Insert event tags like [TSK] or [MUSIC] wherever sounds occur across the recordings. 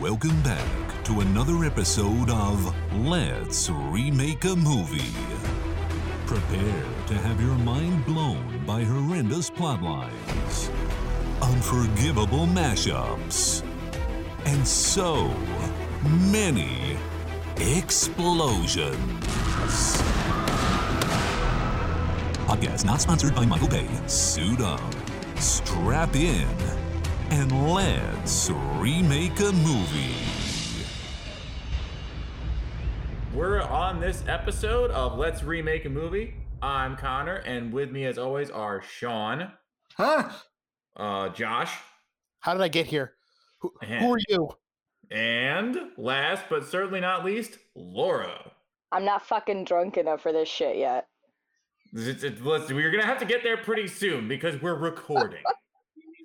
welcome back to another episode of Let's Remake a Movie. Prepare to have your mind blown by horrendous plot lines, unforgivable mashups, and so many explosions. Podcast not sponsored by Michael Bay. Suit up, strap in, and let's remake a movie. We're on this episode of Let's Remake a Movie. I'm Connor, and with me, as always, are Sean, Huh? uh, Josh, How did I get here? Who, And- who are you? and last but certainly not least, Laura. I'm not fucking drunk enough for this shit yet. It's, it's, listen, we're gonna have to get there pretty soon because we're recording. [LAUGHS]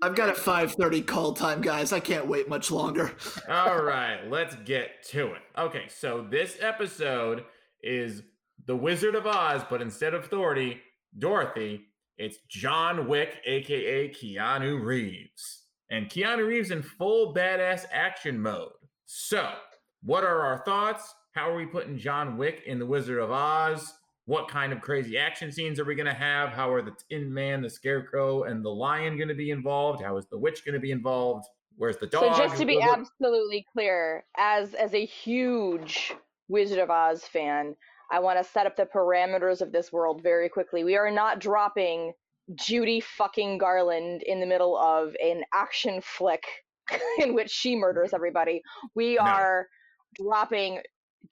I've got a 5:30 call time, guys. I can't wait much longer. [LAUGHS] All right, let's get to it. Okay, so this episode is The Wizard of Oz, but instead of Dorothy, Dorothy, it's John Wick, aka Keanu Reeves. And Keanu Reeves in full badass action mode. So, what are our thoughts? How are we putting John Wick in The Wizard of Oz? What kind of crazy action scenes are we going to have? How are the Tin Man, the Scarecrow, and the Lion going to be involved? How is the Witch going to be involved? Where's the dog? So just to be absolutely clear, as as a huge Wizard of Oz fan, I want to set up the parameters of this world very quickly. We are not dropping Judy fucking Garland in the middle of an action flick [LAUGHS] in which she murders everybody. We No. are dropping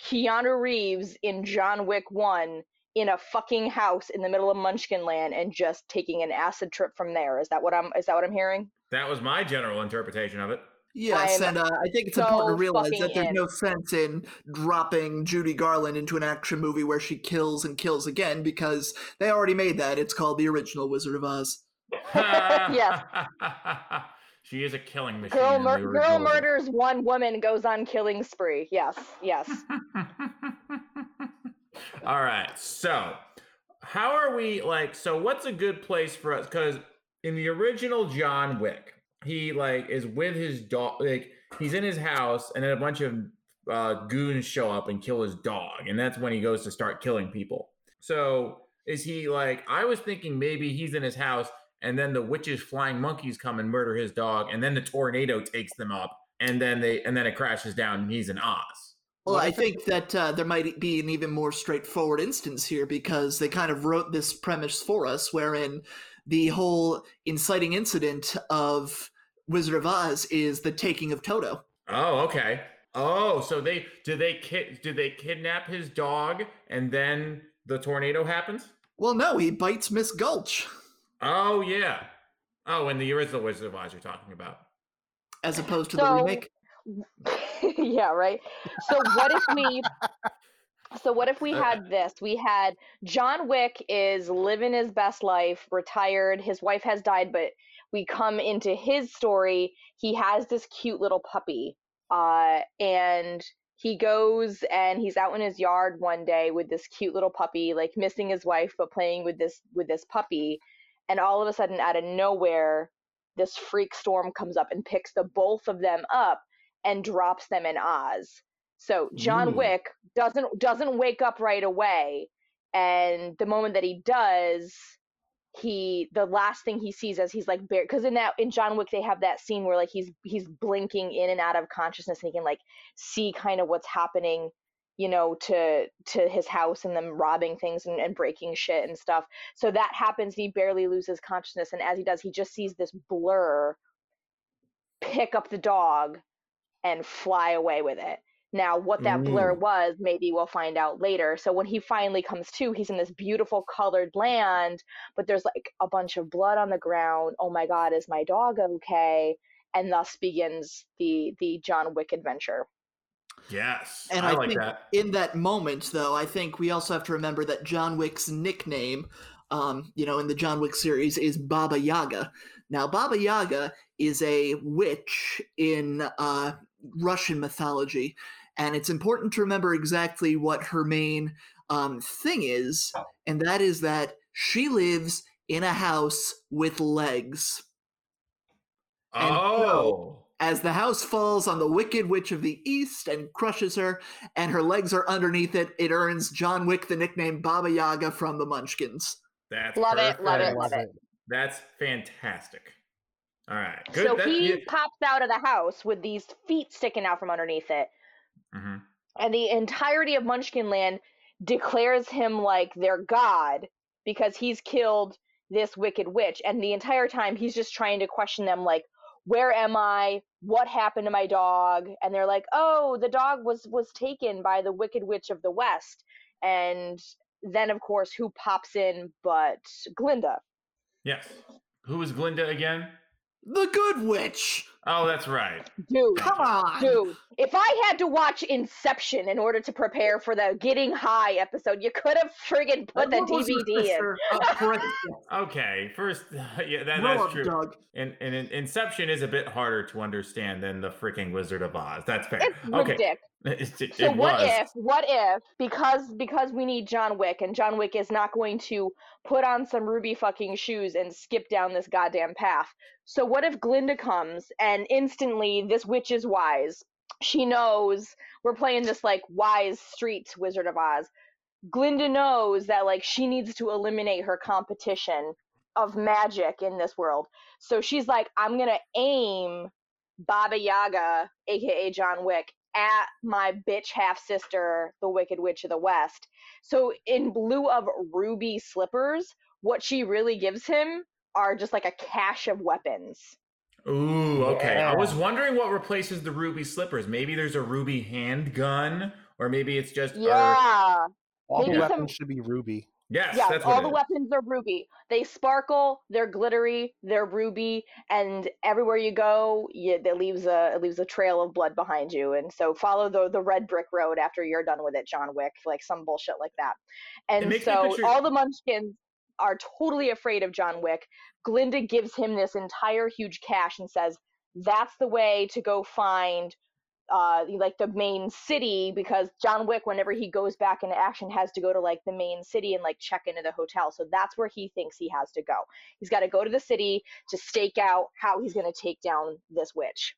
Keanu Reeves in John Wick 1 in a fucking house in the middle of Munchkin Land and just taking an acid trip from there. Is that what I'm is that what I'm hearing? That was my general interpretation of it. Yes, I'm and uh, I think it's so important to realize that there's in. no sense in dropping Judy Garland into an action movie where she kills and kills again because they already made that. It's called the original Wizard of Oz. [LAUGHS] Yes. [LAUGHS] she is a killing machine. Girl, mur- girl murders one woman, goes on killing spree. Yes, yes. [LAUGHS] All right. So, how are we like? So, what's a good place for us? Because in the original John Wick, he like is with his dog. Like he's in his house, and then a bunch of uh, goons show up and kill his dog, and that's when he goes to start killing people. So, is he like? I was thinking maybe he's in his house, and then the witches, flying monkeys come and murder his dog, and then the tornado takes them up, and then they and then it crashes down, and he's in Oz. Well, I think that uh, there might be an even more straightforward instance here because they kind of wrote this premise for us, wherein the whole inciting incident of Wizard of Oz is the taking of Toto. Oh, okay. Oh, so they do they ki- do they kidnap his dog and then the tornado happens? Well, no, he bites Miss Gulch, Oh yeah. Oh, in the original Wizard of Oz you're talking about. as opposed to the remake. [LAUGHS] yeah, right. So what if we [LAUGHS] So what if we had this? We had John Wick is living his best life, retired, his wife has died, but we come into his story, he has this cute little puppy. Uh and he goes and he's out in his yard one day with this cute little puppy, like missing his wife but playing with this with this puppy. And all of a sudden out of nowhere, this freak storm comes up and picks the both of them up and drops them in Oz. So John Ooh. Wick doesn't doesn't wake up right away, and the moment that he does, he the last thing he sees as he's like because in that in John Wick they have that scene where like he's he's blinking in and out of consciousness and he can like see kind of what's happening you know to to his house and them robbing things and, and breaking shit and stuff so that happens he barely loses consciousness and as he does he just sees this blur pick up the dog and fly away with it. Now, what that blur was, maybe we'll find out later. So when he finally comes to, he's in this beautiful colored land, but there's like a bunch of blood on the ground. Oh my God, is my dog okay? And thus begins the the John Wick adventure. Yes. And I, I, like think that. in that moment, though, I think we also have to remember that John Wick's nickname, um, you know, in the John Wick series, is Baba Yaga. Now, Baba Yaga is a witch in uh, Russian mythology, and it's important to remember exactly what her main um, thing is, and that is that she lives in a house with legs. And so- Oh. as the house falls on the Wicked Witch of the East and crushes her, and her legs are underneath it. It earns John Wick the nickname Baba Yaga from the Munchkins. That's Love it, love it, love it. That's fantastic. All right. Good. So he pops out of the house with these feet sticking out from underneath it. Mhm. and the entirety of Munchkin Land declares him like their god because he's killed this wicked witch. And the entire time he's just trying to question them, like, where am I? What happened to my dog? And they're like, oh, the dog was was taken by the wicked witch of the west. And then, of course, who pops in but Glinda? Yes. Who is Glinda again? The Good Witch! Oh, that's right. Dude, Come on! Dude, if I had to watch Inception in order to prepare for the Getting High episode, you could have friggin' put the What was your DVD in. Uh. [LAUGHS] Okay. First, [LAUGHS] yeah, that, that's up, true. Doug. And, and in- Inception is a bit harder to understand than the freaking Wizard of Oz. That's fair. It's okay. ridiculous. [LAUGHS] It, it, So it what was. if, what if, because because we need John Wick and John Wick is not going to put on some ruby fucking shoes and skip down this goddamn path. So what if Glinda comes and instantly this witch is wise. She knows we're playing this like wise streets Wizard of Oz. Glinda knows that like she needs to eliminate her competition of magic in this world. So she's like, I'm gonna aim Baba Yaga, aka John Wick, at my bitch half sister, the Wicked Witch of the West. So in lieu of ruby slippers, what she really gives him are just like a cache of weapons. Ooh, okay. I was wondering what replaces the ruby slippers. Maybe there's a ruby handgun, or maybe it's just. or- Yeah. All the Maybe some- weapons should be ruby. yes, Yeah, that's all the is. weapons are ruby. They sparkle, they're glittery, they're ruby, and everywhere you go, you, it leaves a it leaves a trail of blood behind you. And so follow the the red brick road after you're done with it, John Wick, like some bullshit like that. And so picture- all the Munchkins are totally afraid of John Wick. Glinda gives him this entire huge cache and says, "That's the way to go find." uh like the main city because John Wick whenever he goes back into action has to go to like the main city and like check into the hotel so that's where he thinks he has to go he's got to go to the city to stake out how he's going to take down this witch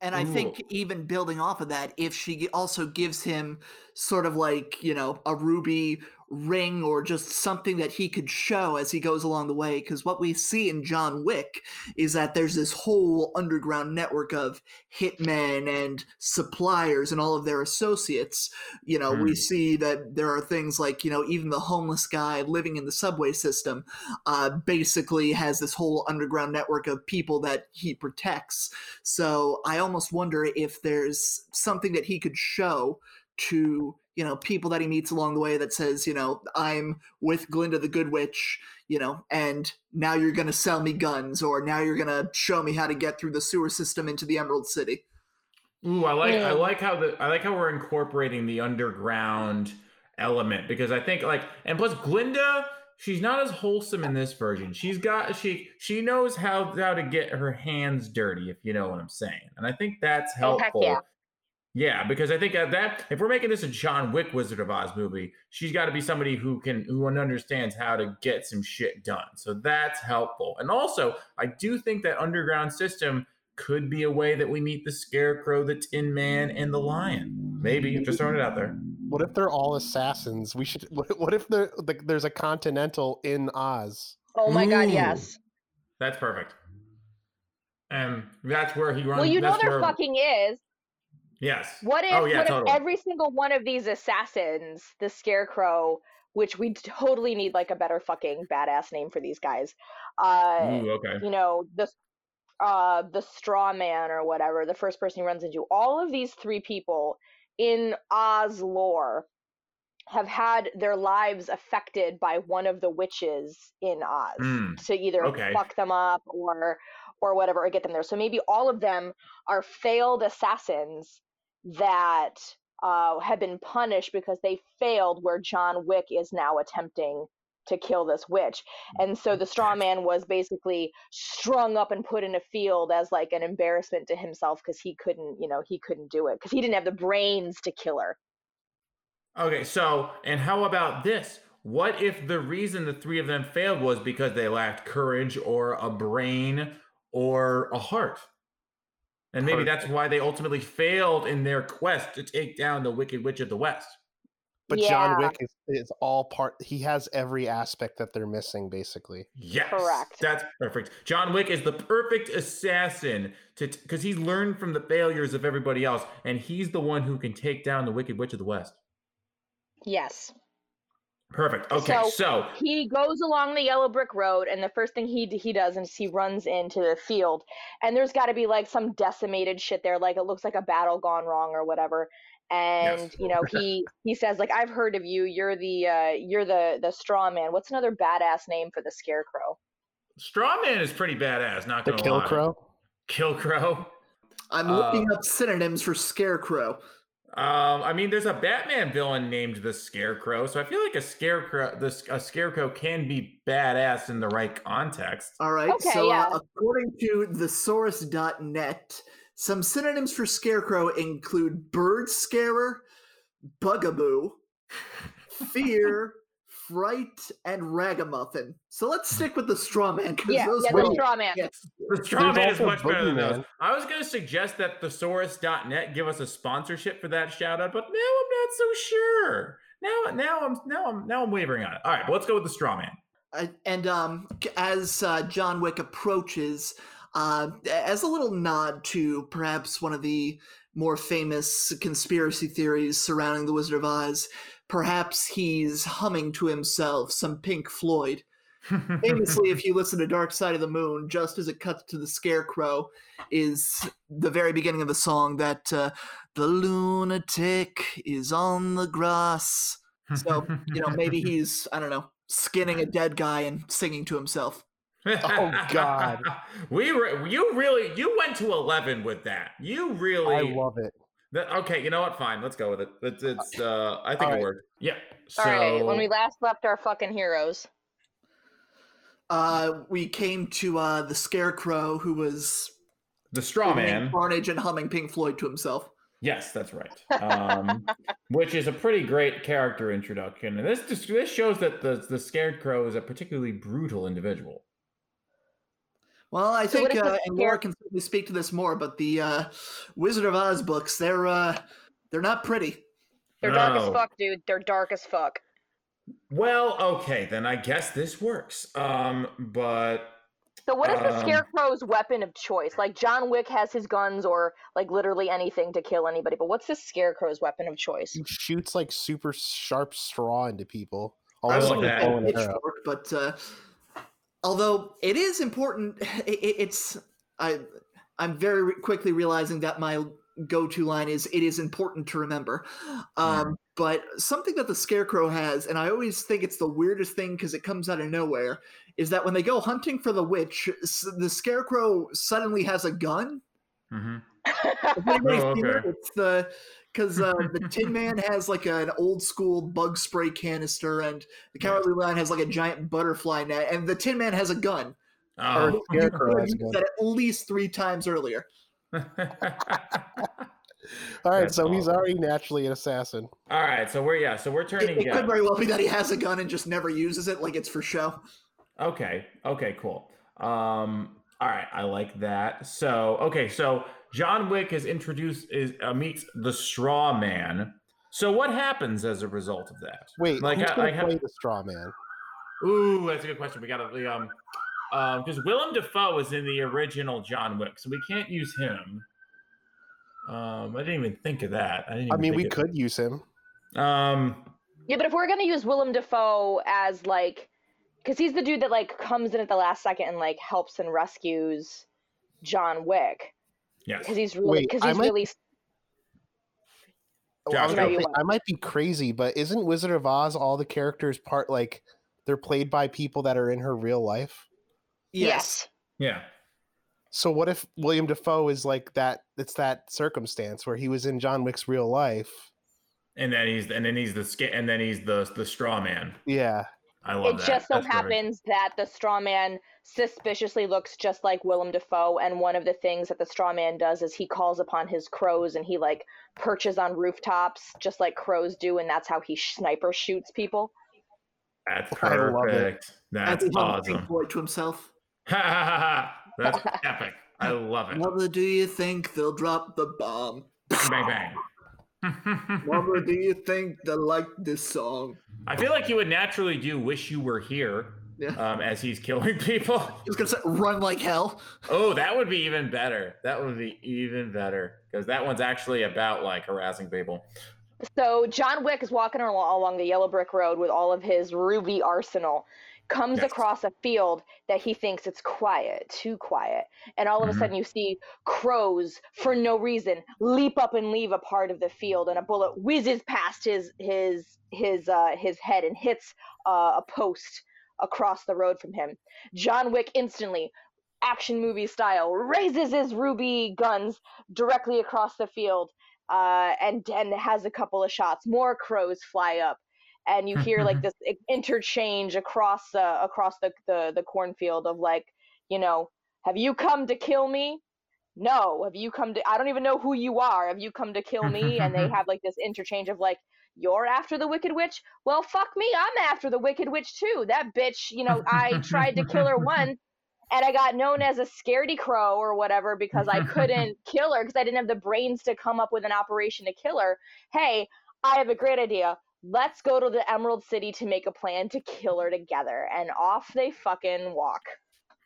And I think even building off of that, if she also gives him sort of like, you know, a ruby ring or just something that he could show as he goes along the way, because what we see in John Wick is that there's this whole underground network of hitmen and suppliers and all of their associates. You know, we Hmm. see that there are things like, you know, even the homeless guy living in the subway system uh, basically has this whole underground network of people that he protects. So I almost wonder if there's something that he could show to you know people that he meets along the way that says you know I'm with Glinda the Good Witch you know and now you're gonna sell me guns or now you're gonna show me how to get through the sewer system into the Emerald City. Ooh, I like I like how the I like how we're incorporating the underground element because I think like and plus Glinda she's not as wholesome in this version. She's got she she knows how how to get her hands dirty if you know what I'm saying. And I think that's Oh, heck helpful. yeah. Yeah, because I think that if we're making this a John Wick Wizard of Oz movie, she's got to be somebody who can who understands how to get some shit done. So that's helpful. And also, I do think that underground system could be a way that we meet the Scarecrow, the Tin Man, and the Lion. Maybe just throwing it out there. What if they're all assassins? We should. [LAUGHS] What, what if there, like, there's a Continental in Oz? oh my god yes That's perfect. And that's where he runs. well you know that's there where- fucking is Yes. What if, Oh, yeah, what totally. if every single one of these assassins, the Scarecrow, which we totally need like a better fucking badass name for these guys, uh, Ooh, okay. you know, the uh, the Straw Man or whatever, the first person he runs into, all of these three people in Oz lore have had their lives affected by one of the witches in Oz Mm, to either okay. fuck them up or or whatever or get them there. So maybe all of them are failed assassins that uh, have been punished because they failed where John Wick is now attempting to kill this witch. And so the straw man was basically strung up and put in a field as like an embarrassment to himself because he couldn't, you know, he couldn't do it because he didn't have the brains to kill her. Okay, so and how about this? What if the reason the three of them failed was because they lacked courage or a brain or a heart? And maybe that's why they ultimately failed in their quest to take down the Wicked Witch of the West. But John Wick is, is all part. He has every aspect that they're missing, basically. Yes, Correct. That's perfect. John Wick is the perfect assassin to because he's learned from the failures of everybody else, and he's the one who can take down the Wicked Witch of the West. Yes. Perfect. Okay, So- so, He goes along the yellow brick road, and the first thing he he does is he runs into the field, and there's got to be like some decimated shit there, like it looks like a battle gone wrong or whatever. And Yes. you know he he says like I've heard of you. You're the uh, you're the the straw man. What's another badass name for the scarecrow? Straw man is pretty badass. Not The gonna Kill lie. Crow. Killcrow. I'm Uh, looking up synonyms for scarecrow. Um, I mean, there's a Batman villain named the Scarecrow, so I feel like a scarecrow, this a scarecrow can be badass in the right context. All right. Okay, so, yeah. uh, according to thesaurus.net, some synonyms for scarecrow include bird scarer, bugaboo, [LAUGHS] fear, fright, and ragamuffin. So let's [LAUGHS] stick with the straw man Yeah, those yeah, the straw man. yes. The Strawman is much better than those. I was going to suggest that thesaurus.net give us a sponsorship for that shout out, but now I'm not so sure. Now, now I'm now I'm now I'm wavering on it. All right, but let's go with the Strawman. Uh, and um, as uh, John Wick approaches, uh, as a little nod to perhaps one of the more famous conspiracy theories surrounding the Wizard of Oz, perhaps he's humming to himself some Pink Floyd. [LAUGHS] Famously, if you listen to Dark Side of the Moon, just as it cuts to the Scarecrow, is the very beginning of the song that uh, the lunatic is on the grass. So, you know, maybe [LAUGHS] he's, I don't know, skinning a dead guy and singing to himself. Oh, God. [LAUGHS] we were you really you went to eleven with that. You really I love it. That, okay. You know what? Fine, let's go with it. It's, it's uh, I think All it right. worked. Yeah. So All right, when we last left our fucking heroes. Uh, we came to uh, the Scarecrow, who was the straw man. Carnage and humming Pink Floyd to himself. Yes, that's right. Um, [LAUGHS] which is a pretty great character introduction, and this just, this shows that the the Scarecrow is a particularly brutal individual. Well, I So think, uh, and Laura can certainly speak to this more, but the uh, Wizard of Oz books, they're uh, they're not pretty. They're dark as fuck, dude. They're dark as fuck. Well, okay, then I guess this works. Um, but So what is the Um, scarecrow's weapon of choice? Like John Wick has his guns or like literally anything to kill anybody, but what's the scarecrow's weapon of choice? He shoots like super sharp straw into people. I Almost like that. bow and pitchfork, but uh, although it is important, [LAUGHS] it, it- it's I I'm very quickly realizing that my go-to line is "it is important to remember." Um, But something that the Scarecrow has, and I always think it's the weirdest thing because it comes out of nowhere, is that when they go hunting for the witch, s- the Scarecrow suddenly has a gun. mhm. Oh, seen it? okay. It's the because uh, [LAUGHS] the Tin Man has like an old school bug spray canister, and the Cowardly Lion has like a giant butterfly net, and the Tin Man has a gun. Oh. Or Scarecrow I've has a used that at least three times earlier. [LAUGHS] All right, That's so he's already naturally an assassin. All right, so we're yeah, so we're turning. it yeah. could very well be that he has a gun and just never uses it, like it's for show. Okay. Okay. Cool. Um. All right. I like that. So okay. So John Wick is introduced is uh, meets the Straw Man. So what happens as a result of that? Wait, Like, who's I- gonna I have- play the straw man? Ooh, that's a good question. We got to um, um, because Willem Dafoe is in the original John Wick, so we can't use him. Um, I didn't even think of that. I didn't. I mean, we think of- could use him. Um. Yeah, but if we're gonna use Willem Dafoe as like, because he's the dude that like comes in at the last second and like helps and rescues John Wick, Yes. because he's really Wait, because I he's might- really I, was Josh, gonna go. say, I might be crazy, but isn't Wizard of Oz all the characters part like they're played by people that are in her real life? Yes. Yeah. So what if Willem Dafoe is like that? It's that circumstance where he was in John Wick's real life. And then he's and then he's the and then he's the the straw man. Yeah. I love it that. just so That's perfect. happens that the straw man suspiciously looks just like Willem Dafoe, and one of the things that the straw man does is he calls upon his crows and he like perches on rooftops just like crows do, and that's how he sniper shoots people. That's I love it. perfect. That's As he hums Pink awesome. Floyd to himself. [LAUGHS] That's [LAUGHS] epic. I love it. Mother, do you think they'll drop the bomb? bang bang. Mother, do you think they'll like this song? I feel like you would naturally do "Wish You Were Here" Yeah. um, as he's killing [LAUGHS] people. He's gonna say run like hell. Oh, that would be even better. That would be even better because that one's actually about like harassing people. So John Wick is walking along the yellow brick road with all of his ruby arsenal. Comes Yes. across a field that he thinks it's quiet, too quiet, and all of Mhm. a sudden you see crows for no reason leap up and leave a part of the field, and a bullet whizzes past his his his uh, his head and hits uh, a post across the road from him. John Wick instantly, action movie style, raises his ruby guns directly across the field uh, and and has a couple of shots. More crows fly up, and you hear like [LAUGHS] this interchange across uh, across the, the the cornfield of like, you know, have you come to kill me? No. Have you come to? I don't even know who you are. Have you come to kill me? and they have like this interchange of like. You're after the Wicked Witch? Well, fuck me, I'm after the Wicked Witch too. That bitch, you know, I tried to kill her once and I got known as a scaredy crow or whatever because I couldn't [LAUGHS] kill her because I didn't have the brains to come up with an operation to kill her. Hey, I have a great idea. Let's go to the Emerald City to make a plan to kill her together. And off they fucking walk.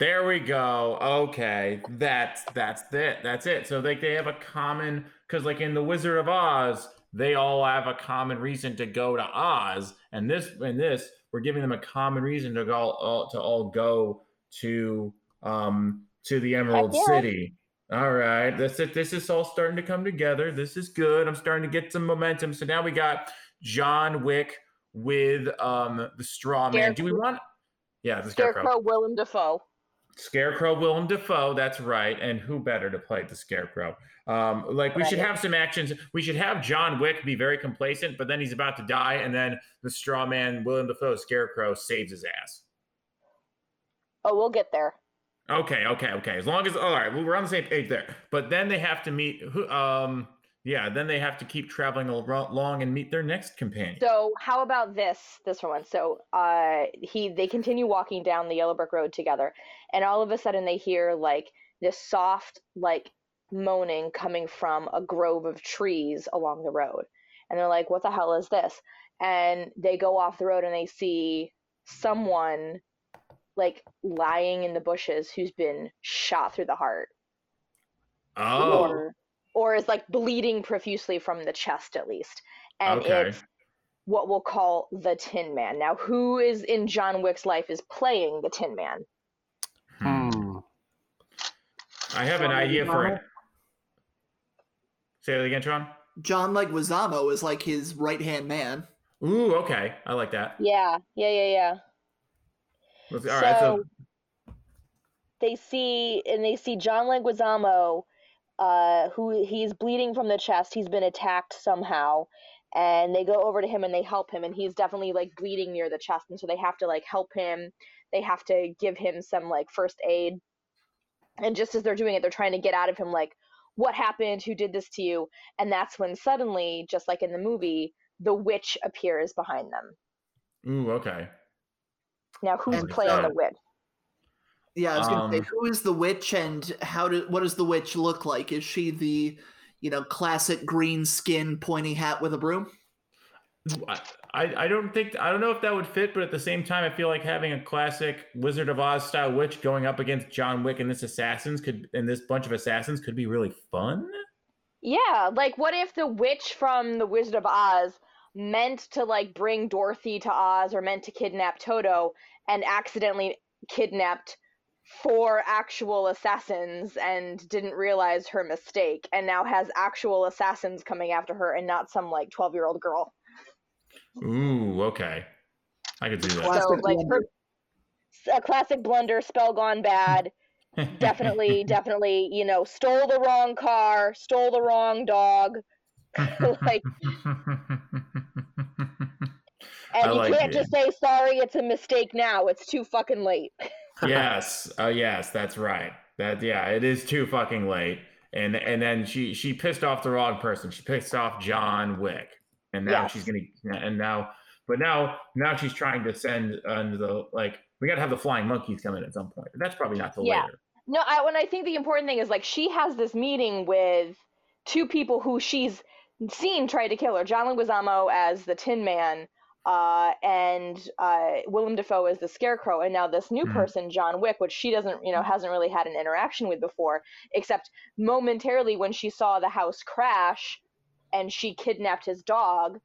There we go. Okay, that's that's it. That's it. So like they have a common because like in the Wizard of Oz, they all have a common reason to go to Oz, and this and this we're giving them a common reason to go all, to all go to um to the Emerald yeah. City. All right, that's it. This is all starting to come together. This is good. I'm starting to get some momentum. So now we got John Wick with um the straw man. Do we want? Yeah, the scarecrow. Scarecrow Willem Dafoe. Scarecrow Willem Dafoe, that's right. And who better to play the Scarecrow? Um, like we should have some actions. We should have John Wick be very complacent, but then he's about to die, and then the straw man Willem Dafoe Scarecrow saves his ass. Oh, we'll get there. Okay, okay, okay. As long as all right, well, we're on the same page there. But then they have to meet who um yeah, then they have to keep traveling along and meet their next companion. So how about this this one? So uh he they continue walking down the yellow brick road together and all of a sudden they hear like this soft like moaning coming from a grove of trees along the road. And they're like, What the hell is this? And they go off the road and they see someone like lying in the bushes who's been shot through the heart. oh, Or or is like bleeding profusely from the chest at least. And Okay. it's what we'll call the Tin Man. Now, who is in John Wick's life is playing the Tin Man? Hmm. I have an John idea for it. Say that again, Sean. John Leguizamo is like his right hand man. Ooh, okay. I like that. Yeah, yeah, yeah, yeah. Let's, all right, so they see and they see John Leguizamo, uh, who he's bleeding from the chest. He's been attacked somehow, and they go over to him and they help him, and he's definitely like bleeding near the chest, and so they have to like help him. They have to give him some like first aid, and just as they're doing it, they're trying to get out of him like, "What happened? Who did this to you?" And that's when suddenly, just like in the movie, the witch appears behind them. ooh, okay. Now, who's And playing so- the witch? Yeah, I was gonna say, Um, who is the witch, and how do what does the witch look like? Is she the, you know, classic green skin, pointy hat with a broom? I, I don't think I don't know if that would fit, but at the same time, I feel like having a classic Wizard of Oz style witch going up against John Wick and this assassins could and this bunch of assassins could be really fun. Yeah, like what if the witch from the Wizard of Oz meant to like bring Dorothy to Oz or meant to kidnap Toto and accidentally kidnapped four actual assassins and didn't realize her mistake and now has actual assassins coming after her and not some like 12-year-old girl. Ooh, okay, I could see that. Classic so like her a classic blunder, spell gone bad. [LAUGHS] definitely, definitely, you know, stole the wrong car, stole the wrong dog. [LAUGHS] like [LAUGHS] I And you like can't it. just say sorry, it's a mistake now. It's too fucking late. Yes, uh, [LAUGHS] yes, that's right. That yeah, it is too fucking late. And and then she she pissed off the wrong person. She pissed off John Wick, and now Yes. she's gonna and now but now now she's trying to send uh, the like we gotta have the flying monkeys come in at some point. That's probably not till Yeah. later. No, I, when I think the important thing is like she has this meeting with two people who she's seen try to kill her. John Leguizamo as the Tin Man, uh, and uh, Willem Dafoe as the Scarecrow, and now this new Mhm. person, John Wick, which she doesn't, you know, hasn't really had an interaction with before, except momentarily when she saw the house crash, and she kidnapped his dog,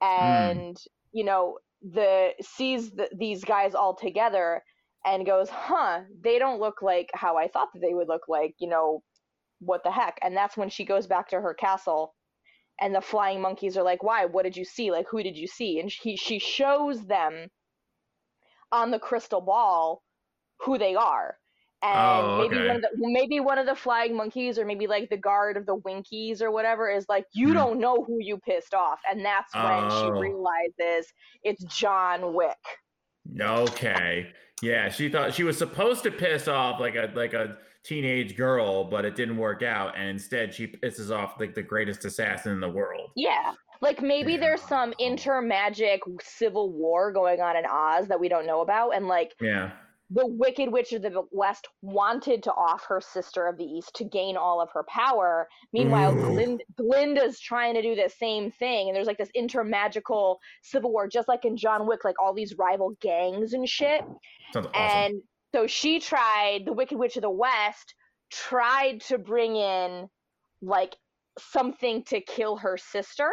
and you know the sees the, these guys all together and goes, huh, they don't look like how I thought that they would look like, you know, what the heck? And that's when she goes back to her castle and the flying monkeys are like, why? What did you see? Like, who did you see? And she, she shows them on the crystal ball who they are. And Oh, maybe one of the maybe one of the flying monkeys or maybe like the guard of the Winkies or whatever is like, you Hmm. don't know who you pissed off. And that's when she Oh. realizes it's John Wick. Okay. Yeah, she thought she was supposed to piss off like a like a teenage girl, but it didn't work out, and instead she pisses off like the greatest assassin in the world. Yeah. Like maybe there's some inter magic civil war going on in Oz that we don't know about. And like Yeah. the Wicked Witch of the West wanted to off her sister of the East to gain all of her power. Meanwhile, mm. Ooh. Glin- Glinda's trying to do the same thing. And there's like this intermagical civil war, just like in John Wick, like all these rival gangs and shit. Sounds awesome. And so she tried, the Wicked Witch of the West tried to bring in like something to kill her sister.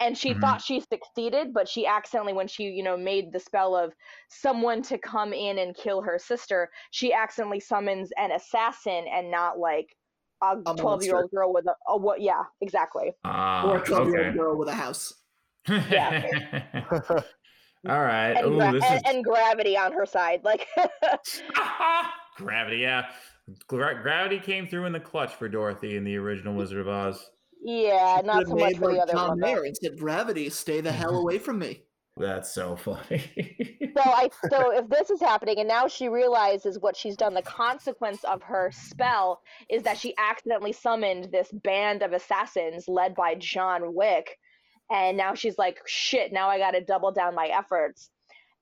And she Mhm. thought she succeeded, but she accidentally, when she, you know, made the spell of someone to come in and kill her sister, she accidentally summons an assassin and not like a A 12 year old girl with a, a what? Yeah, exactly. Ah, or a 12 year old okay. girl with a house. [LAUGHS] [LAUGHS] All right. And, Ooh, gra- this and, is and gravity on her side. Like, [LAUGHS] gravity. Yeah, Gra- gravity came through in the clutch for Dorothy in the original Wizard of Oz. yeah, She not could've so much made for the like other John one. though. Mayer and said, "Gravity, stay the hell away from me." [LAUGHS] That's so funny. so I [LAUGHS] so if this is happening and now she realizes what she's done, the consequence of her spell is that she accidentally summoned this band of assassins led by John Wick. And now she's like, shit, now I gotta double down my efforts.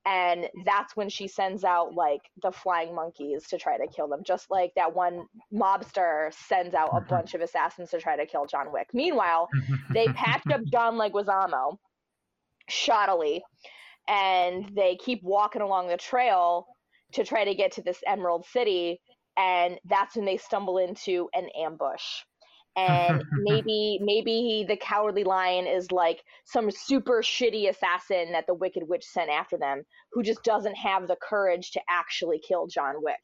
And that's when she sends out like the flying monkeys to try to kill them, just like that one mobster sends out a mm-hmm. bunch of assassins to try to kill John Wick. Meanwhile, [LAUGHS] they patched up John Leguizamo shoddily and they keep walking along the trail to try to get to this emerald city and that's when they stumble into an ambush and [LAUGHS] maybe maybe the cowardly lion is like some super shitty assassin that the wicked witch sent after them who just doesn't have the courage to actually kill john wick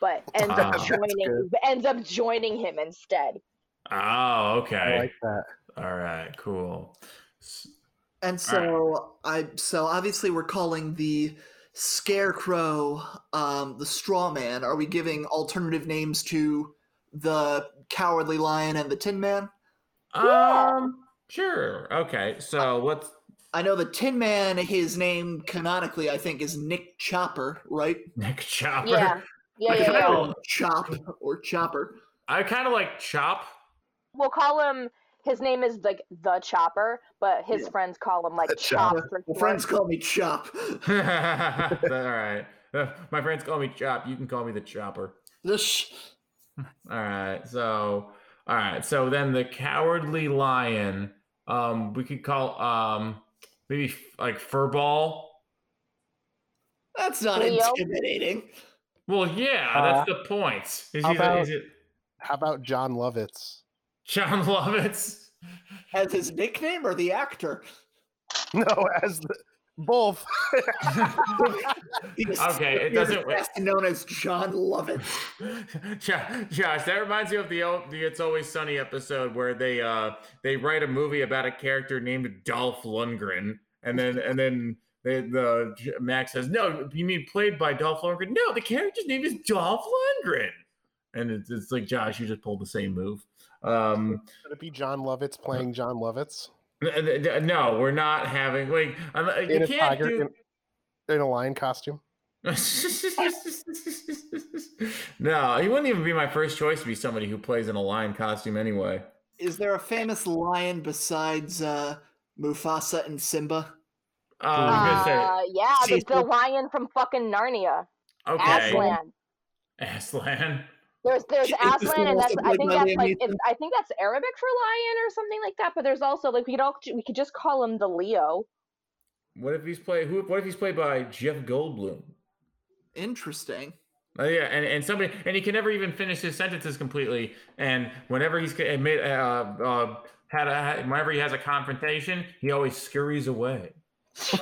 but ends Ah. up joining ends up joining him instead oh, okay. I like that. All right. Cool. And so I so obviously we're calling the scarecrow um, the straw man. Are we giving alternative names to the cowardly lion and the tin man? Um. Sure. Okay. So what's I know the tin man, his name canonically I think is Nick Chopper, right? [LAUGHS] Nick Chopper? yeah yeah I yeah, yeah. Chop or Chopper. I kind of like Chop. we'll call him his name is like the chopper but his Yeah. friends call him like The chop Chopper. Well, friends call me Chop. [LAUGHS] [LAUGHS] All right. My friends call me Chop. You can call me the Chopper. This [LAUGHS] All right. So, all right. So then the cowardly lion. Um, we could call um maybe f- like Furball. that's not Leo? intimidating. Well, yeah, that's the point. Is, how he, about- is it How about Jon Lovitz? John [LAUGHS] Lovitz? As his nickname or the actor? No, as the both. [LAUGHS] Okay, it doesn't- best known as John Lovett. [LAUGHS] Jo- Josh, that reminds me of the old, the It's Always Sunny episode where they uh they write a movie about a character named Dolph Lundgren, and then and then they, the Max says, "No, you mean played by Dolph Lundgren? No, the character's name is Dolph Lundgren." And it's, it's like Josh, you just pulled the same move. Um, Could it be Jon Lovitz playing Jon Lovitz no, we're not having like I'm, in you a can't tiger do. in, in a lion costume? [LAUGHS] no, he wouldn't even be my first choice to be somebody who plays in a lion costume anyway. Is there a famous lion besides uh, Mufasa and Simba? Uh, I was uh, yeah the, the lion from fucking narnia okay, aslan Aslan. There's there's Aslan, and that's I think that's like it's, I think that's Arabic for lion or something like that. But there's also like we could all we could just call him the Leo. What if he's played? Who? What if he's played by Jeff Goldblum? Interesting. Oh yeah, and, and somebody and he can never even finish his sentences completely. And whenever he's ca- made uh, uh, had a whenever he has a confrontation, he always scurries away. [LAUGHS]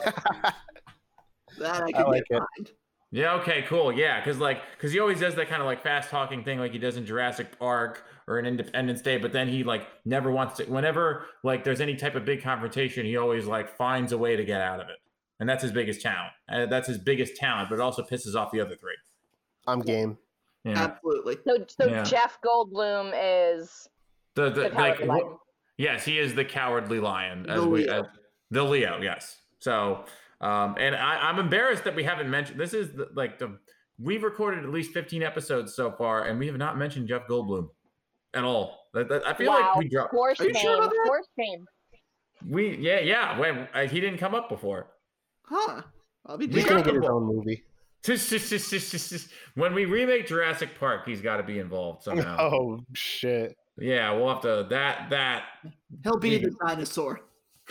That I I like get it. behind. Yeah. Okay. Cool. Yeah. Because like because he always does that kind of like fast talking thing like he does in Jurassic Park or in Independence Day. But then he like never wants to. Whenever like there's any type of big confrontation, he always like finds a way to get out of it. And that's his biggest talent. And that's his biggest talent. But it also pisses off the other three. I'm game. Yeah. Absolutely. So so Yeah. Jeff Goldblum is The, the, the like, lion. Yes, he is the cowardly lion. As The we, Leo. as, the Leo, yes. So, um, and I, I'm embarrassed that we haven't mentioned. This is the, like the we've recorded at least 15 episodes so far, and we have not mentioned Jeff Goldblum at all. That, that- I feel wow. like we dropped. For Are you shame. sure about that? Shame. We yeah yeah. When uh, he didn't come up before. Huh. I'll be We He's damned. gonna got get his the- own movie. [LAUGHS] when we remake Jurassic Park, he's got to be involved somehow. [LAUGHS] Oh shit! Yeah, we'll have to that that. He'll be the dinosaur. [LAUGHS]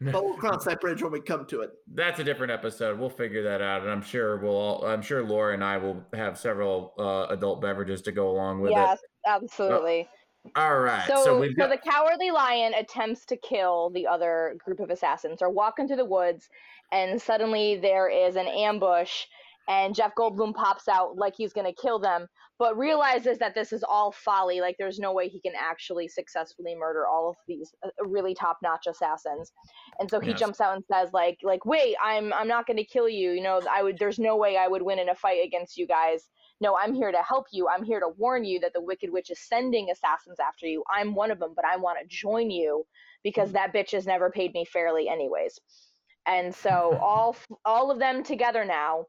But we'll cross that bridge when we come to it. That's a different episode. We'll figure that out, and I'm sure we'll. All, I'm sure Laura and I will have several uh, adult beverages to go along with Yes, it. absolutely. All right. So, So, so, we've got. the cowardly lion attempts to kill the other group of assassins. Or walk into the woods, and suddenly there is an ambush, and Jeff Goldblum pops out like he's gonna kill them, but realizes that this is all folly. Like there's no way he can actually successfully murder all of these uh, really top-notch assassins. And so he Yes. jumps out and says, like, like wait, I'm I'm not gonna kill you. You know, I would. There's no way I would win in a fight against you guys no, I'm here to help you. I'm here to warn you that the Wicked Witch is sending assassins after you. I'm one of them, but I want to join you because that bitch has never paid me fairly, anyways. And so [LAUGHS] all all of them together now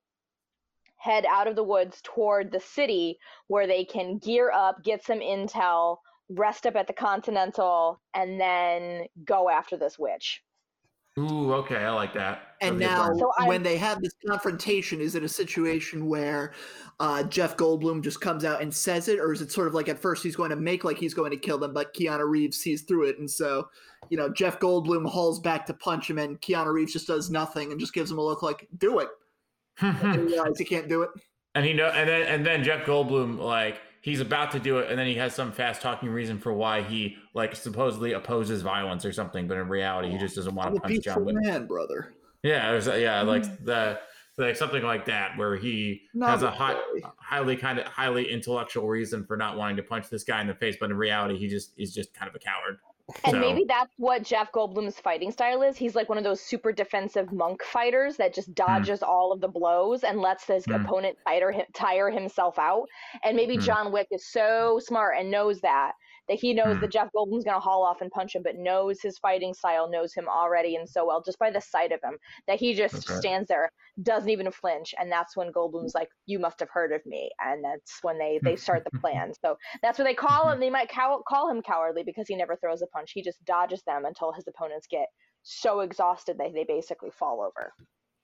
head out of the woods toward the city where they can gear up, get some intel, rest up at the Continental, and then go after this witch. Ooh, okay, I like that. And That'd be a now, plan. So I'm- when they have this confrontation, is it a situation where uh, Jeff Goldblum just comes out and says it, or is it sort of like at first he's going to make like he's going to kill them, but Keanu Reeves sees through it, and so you know Jeff Goldblum hauls back to punch him, and Keanu Reeves just does nothing and just gives him a look like "Do it." And he [LAUGHS] he can't do it. and he know, and then and then Jeff Goldblum like he's about to do it, and then he has some fast talking reason for why he like supposedly opposes violence or something, but in reality he just doesn't want I'm to a punch John Wick. man, brother. Yeah, there's a- yeah, Mm. like the like something like that where he Not has a high, highly kind of highly intellectual reason for not wanting to punch this guy in the face, but in reality he just is just kind of a coward. And So- maybe that's what Jeff Goldblum's fighting style is. He's like one of those super defensive monk fighters that just dodges all of the blows and lets his Hmm. opponent tire, tire himself out. And maybe Hmm. John Wick is so smart and knows that that he knows Hmm. that Jeff Goldblum's gonna haul off and punch him, but knows his fighting style, knows him already and so well just by the sight of him that he just Okay. stands there, doesn't even flinch, and that's when Goldblum's like, "You must have heard of me," and that's when they they start the [LAUGHS] plan. So that's what they call him. They might cow- call him cowardly because he never throws a punch. He just dodges them until his opponents get so exhausted that they basically fall over.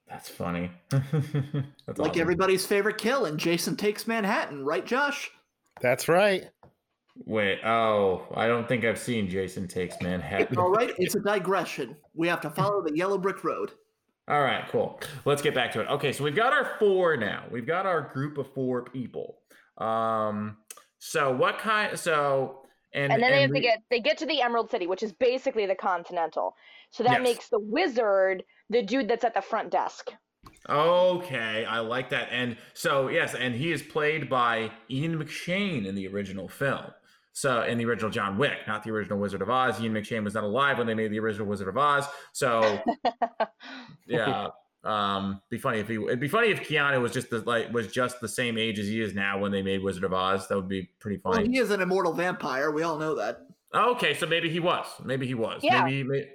That's funny. [LAUGHS] That's Like awesome. everybody's favorite kill in Jason Takes Manhattan, right, Josh? That's right. Wait, oh, I don't think I've seen Jason Takes Manhattan. All right, [LAUGHS] it's a digression. We have to follow the yellow brick road. All right, cool. Let's get back to it. Okay, so we've got our four now. We've got our group of four people. Um, so what kind? So and And then they have we- to get they get to the Emerald City, which is basically the Continental. So that Yes. makes the wizard the dude that's at the front desk. Okay, I like that. And so yes, and he is played by Ian McShane in the original film. So in the original John Wick, not the original Wizard of Oz. Ian McShane was not alive when they made the original Wizard of Oz. So [LAUGHS] yeah, um, be funny if he. It'd be funny if Keanu was just the like was just the same age as he is now when they made Wizard of Oz. That would be pretty Well, funny. he is an immortal vampire. We all know that. Okay, so maybe he was. Maybe he was. Yeah. Maybe he may-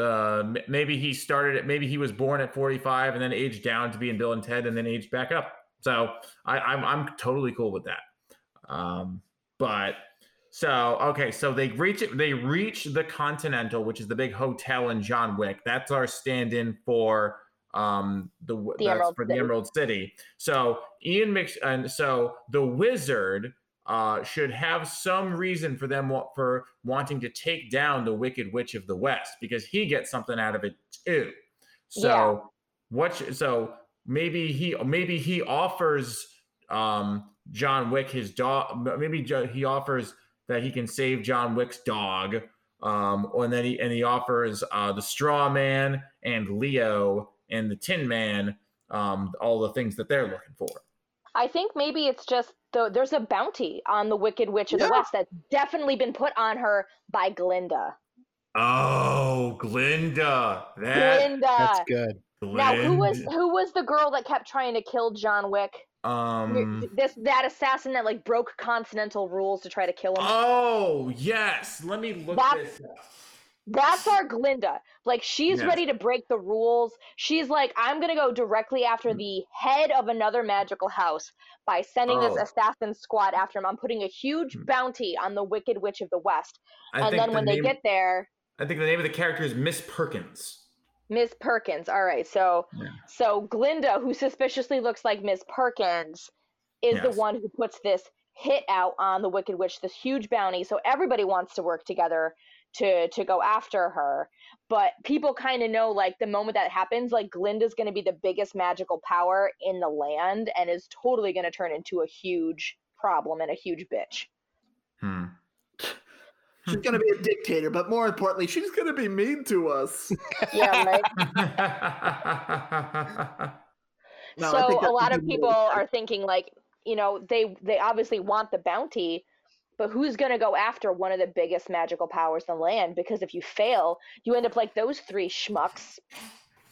uh, maybe he started it. Maybe he was born at 45 and then aged down to be in Bill and Ted and then aged back up. So I, I'm I'm totally cool with that. Um, but so okay, so they reach it. They reach the Continental, which is the big hotel in John Wick. That's our stand-in for um the, The that's Emerald for the City. Emerald City. So Ian Mix and so the wizard uh should have some reason for them wa- for wanting to take down the Wicked Witch of the West because he gets something out of it too. So Yeah. what sh- so maybe he maybe he offers um John Wick his dog maybe he offers that he can save John Wick's dog um and then he and he offers uh the straw man and Leo and the tin man um all the things that they're looking for. I think maybe it's just the, there's a bounty on the Wicked Witch of the West that's definitely been put on her by Glinda. Oh, Glinda. That Glinda. That's good. Now, who was who was the girl that kept trying to kill John Wick? Um this that assassin that like broke continental rules to try to kill him. Oh, yes. Let me look That's- this up. That's our Glinda. Like she's Yes. ready to break the rules. She's like, I'm gonna go directly after Mm. the head of another magical house by sending Oh. this assassin squad after him. I'm putting a huge Hmm. bounty on the Wicked Witch of the West. I and then the when name, they get there, I think the name of the character is Miss Perkins. Miss Perkins. All right, so Yeah. so Glinda, who suspiciously looks like Miss Perkins, is the one who puts this hit out on the Wicked Witch, this huge bounty. So everybody wants to work together to to go after her. But people kind of know like the moment that happens, like Glinda's going to be the biggest magical power in the land and is totally going to turn into a huge problem and a huge bitch. Hmm. She's gonna be a dictator, but more importantly, she's gonna be mean to us. [LAUGHS] Yeah, right. [LAUGHS] No, so a lot of people move. are thinking like you know they they obviously want the bounty but who's going to go after one of the biggest magical powers in the land because if you fail you end up like those three schmucks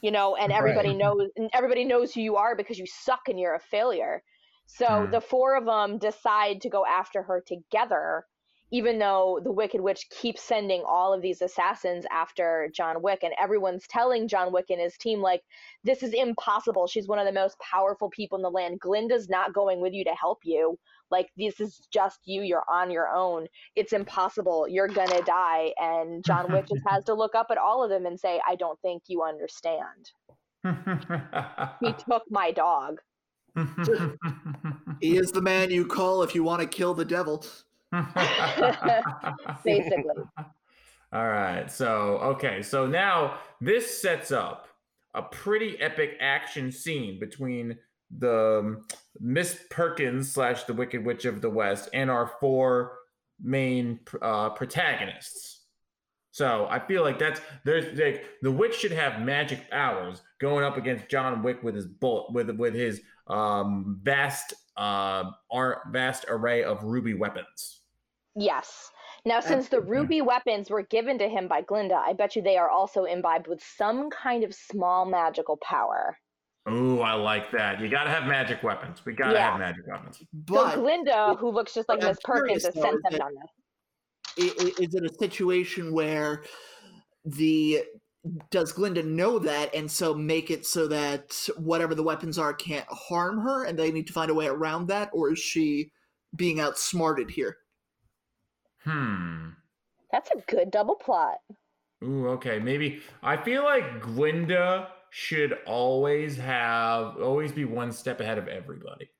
you know and everybody Right. knows and everybody knows who you are because you suck and you're a failure so Hmm. the four of them decide to go after her together even though the Wicked Witch keeps sending all of these assassins after John Wick, and everyone's telling John Wick and his team, like, this is impossible. She's one of the most powerful people in the land. Glinda's not going with you to help you. Like, this is just you. You're on your own. It's impossible. You're gonna die. And John Wick just has to look up at all of them and say, I don't think you understand. He [LAUGHS] took my dog. He is the man you call if you want to kill the devil. [LAUGHS] Basically. All right. So, okay. So now this sets up a pretty epic action scene between the um, Miss Perkins slash the Wicked Witch of the West and our four main uh, protagonists. So I feel like that's there's like the witch should have magic powers going up against John Wick with his bullet with with his um vast uh ar- vast array of ruby weapons. Yes. Now, since the ruby weapons were given to him by Glinda, I bet you they are also imbibed with some kind of small magical power. Ooh, I like that. You gotta have magic weapons. We gotta Yeah. have magic weapons. But so Glinda, who looks just like Miss Perkins, curious, has sent is them that- on this. i- i- is it a situation where the does Glinda know that and so make it so that whatever the weapons are can't harm her and they need to find a way around that or is she being outsmarted here? Hmm. That's a good double plot. Ooh, okay. Maybe I feel like Glinda should always have always be one step ahead of everybody.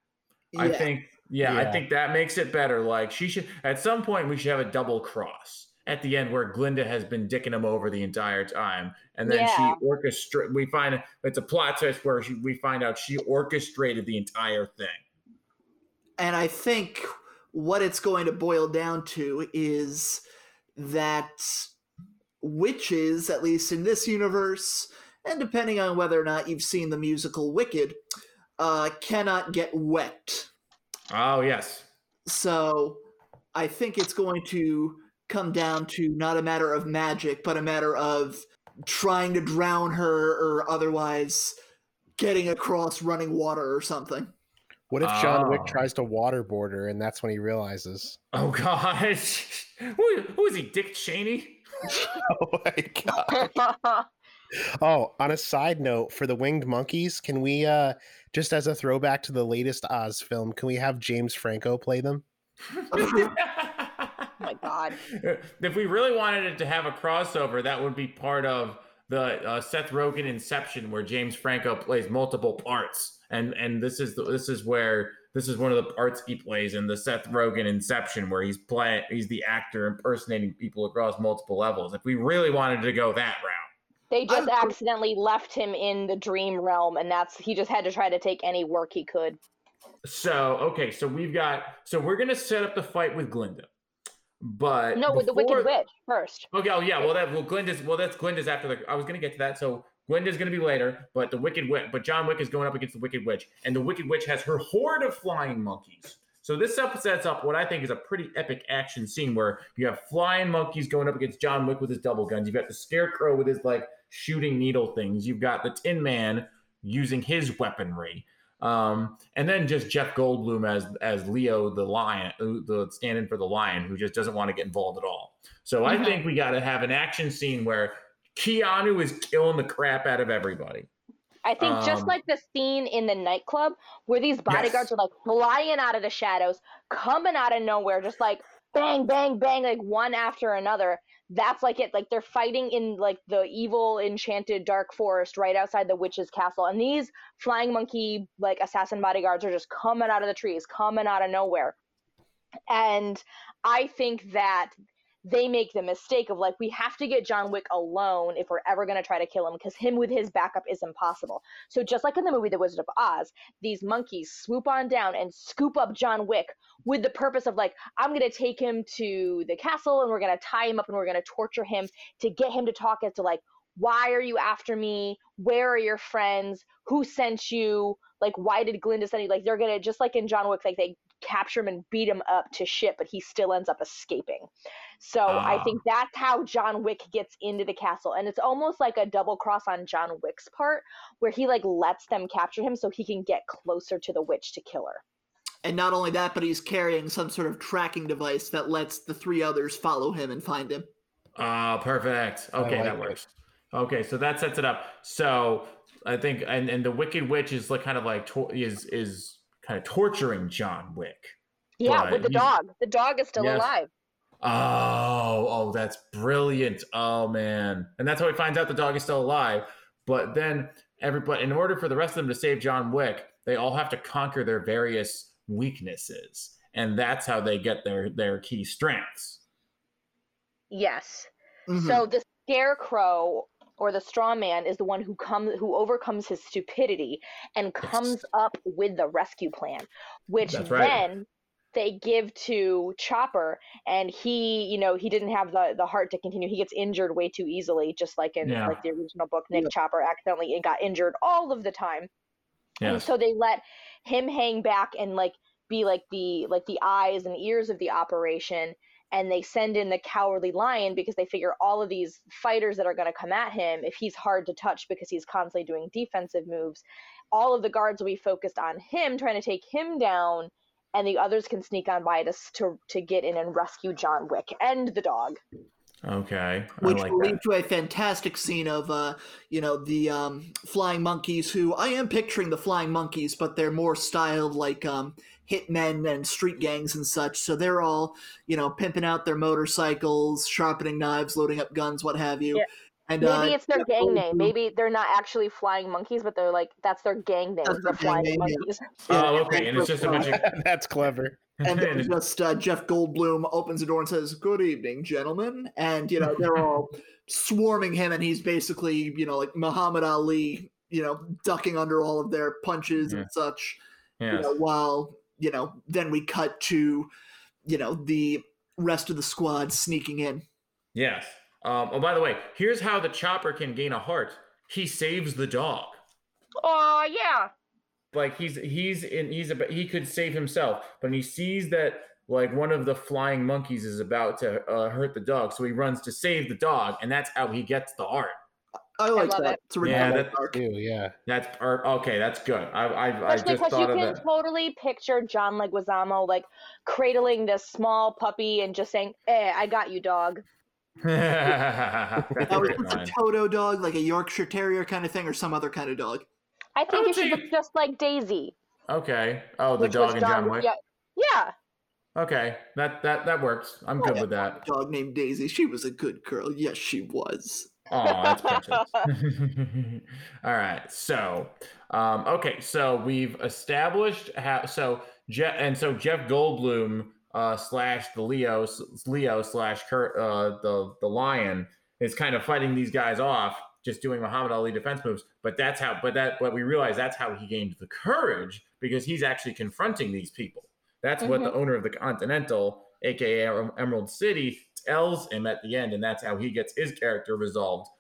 Yeah. I think yeah, I think that makes it better. Like she should at some point we should have a double cross at the end where Glinda has been dicking him over the entire time, and then Yeah. she orchestrate. We find it's a plot twist where she, we find out she orchestrated the entire thing. And I think what it's going to boil down to is that witches, at least in this universe, and depending on whether or not you've seen the musical Wicked, uh, cannot get wet. Oh yes, So I think it's going to come down to not a matter of magic, but a matter of trying to drown her or otherwise getting across running water or something. What if John Wick Oh. tries to waterboard her and that's when he realizes? [LAUGHS] Oh gosh, [LAUGHS] who, who is he? Dick Cheney? [LAUGHS] Oh my god. Oh, on a side note, for the winged monkeys, can we uh just as a throwback to the latest Oz film, can we have James Franco play them? oh my god. if we really wanted it to have a crossover, that would be part of the uh, Seth Rogen Inception, where James Franco plays multiple parts, and and this is the, this is where this is one of the parts he plays in the Seth Rogen Inception, where he's playing he's the actor impersonating people across multiple levels. If we really wanted to go that route, They just I'm- accidentally left him in the dream realm, and that's he just had to try to take any work he could. so okay, so we've got so we're gonna set up the fight with Glinda, but No, with the Wicked Witch first. Okay, oh yeah, well that well Glinda's well that's Glinda's after the I was gonna get to that. So Glinda's gonna be later, but the Wicked Witch but John Wick is going up against the Wicked Witch, and the Wicked Witch has her horde of flying monkeys. So this sets up what I think is a pretty epic action scene where you have flying monkeys going up against John Wick with his double guns. You've got the Scarecrow with his like shooting needle things. You've got the Tin Man using his weaponry. Um, and then just Jeff Goldblum as as Leo the lion, uh, the stand-in for the lion, who just doesn't want to get involved at all. So I Mhm. think we got to have an action scene where Keanu is killing the crap out of everybody. I think just Um, like the scene in the nightclub where these bodyguards Yes. are like flying out of the shadows, coming out of nowhere, just like bang, bang, bang, like one after another. That's like it. Like they're fighting in like the evil enchanted dark forest right outside the witch's castle. And these flying monkey like assassin bodyguards are just coming out of the trees, coming out of nowhere. And I think that they make the mistake of like we have to get John Wick alone if we're ever going to try to kill him because him with his backup is impossible. So just like in the movie The Wizard of Oz, these monkeys swoop on down and scoop up John Wick with the purpose of like I'm going to take him to the castle and we're going to tie him up and we're going to torture him to get him to talk as to like why are you after me? Where are your friends? Who sent you? Like why did Glinda send you? Like they're going to just like in John Wick like they capture him and beat him up to shit but he still ends up escaping. So I Ah. think that's how John Wick gets into the castle. And it's almost like a double cross on John Wick's part, where he like lets them capture him so he can get closer to the witch to kill her. And not only that, but he's carrying some sort of tracking device that lets the three others follow him and find him. Ah, perfect. Okay, like that it. works. Okay, so that sets it up. So I think, and and the Wicked Witch is like kind of like tor- is is kind of torturing John Wick. Yeah, Right, with the dog. The dog is still Yes. alive. Oh, oh, that's brilliant. Oh man. And that's how he finds out the dog is still alive. But then everybody in order for the rest of them to save John Wick, they all have to conquer their various weaknesses. And that's how they get their their key strengths. Yes. Mhm. So the scarecrow or the straw man is the one who comes who overcomes his stupidity and comes up with the rescue plan, which right. then they give to Chopper and he, you know, he didn't have the the heart to continue. He gets injured way too easily, just like in Yeah. like the original book. Nick Chopper accidentally got injured all of the time. And so they let him hang back and like be like the like the eyes and ears of the operation and they send in the cowardly lion because they figure all of these fighters that are going to come at him if he's hard to touch because he's constantly doing defensive moves all of the guards will be focused on him trying to take him down and the others can sneak on by to to, to get in and rescue John Wick and the dog. Okay. I which like will that. lead to a fantastic scene of uh you know the um flying monkeys who i am picturing the flying monkeys but they're more styled like um hitmen and street gangs and such so they're all you know pimping out their motorcycles sharpening knives loading up guns what have you Yeah. and Maybe uh, it's their yeah, gang name. Maybe they're not actually flying monkeys, but they're like that's their gang name. That's The gang flying name, yeah. monkeys. Oh, okay. And it's just a bunch of [LAUGHS] That's clever. and then [LAUGHS] just uh, Jeff Goldblum opens the door and says, "Good evening, gentlemen," and you know they're all swarming him, and he's basically you know like Muhammad Ali, you know, ducking under all of their punches Yeah. and such. You know, while you know, then we cut to you know the rest of the squad sneaking in. Yes. Um, oh, by the way, here's how the chopper can gain a heart. He saves the dog. Oh yeah. Like he's he's in he's about he could save himself, but he sees that like one of the flying monkeys is about to uh, hurt the dog, so he runs to save the dog, and that's how he gets the heart. I like love that. it. It's a Yeah, ridiculous that- arc. Ew, yeah. That's or, okay. That's good. I I, I Especially just because you of can that. totally picture John Leguizamo like cradling this small puppy and just saying, "Eh, I got you, dog." [LAUGHS] that was Great a. Toto dog, like a Yorkshire Terrier kind of thing, or some other kind of dog? I think it should say- look just like Daisy, Okay. Oh, the dog was and John. John Wick. Yeah, yeah. Okay, that that that works. I'm good with that. Dog named Daisy. She was a good girl. Yes, she was. Oh, that's precious. [LAUGHS] [LAUGHS] All right. So, um, okay. So we've established how. So Jeff and so Jeff Goldblum uh, slash the Leo Leo slash Kurt uh, the the Lion is kind of fighting these guys off, just doing Muhammad Ali defense moves. But that's how. But that. But we realize that's how he gained the courage because he's actually confronting these people. That's what the owner of the Continental, aka Emerald City, tells him at the end, and that's how he gets his character resolved.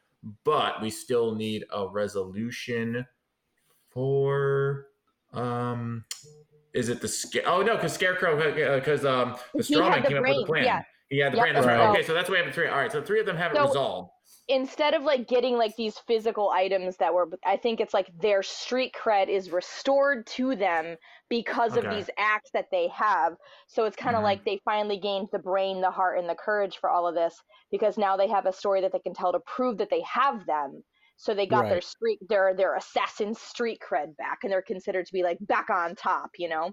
But we still need a resolution for um is it the scare? Oh no, because Scarecrow, because uh, um, the strawman the came up with a plan. yeah. He had the Yep, brain. That's right. right. Okay, so that's why we have three. All right, so three of them have it resolved. Instead of like getting like these physical items that were i think it's like their street cred is restored to them because of these acts that they have. So it's kind of Mhm. like they finally gained the brain the heart and the courage for all of this because now they have a story that they can tell to prove that they have them. So they got their street their their assassin street cred back and they're considered to be like back on top you know?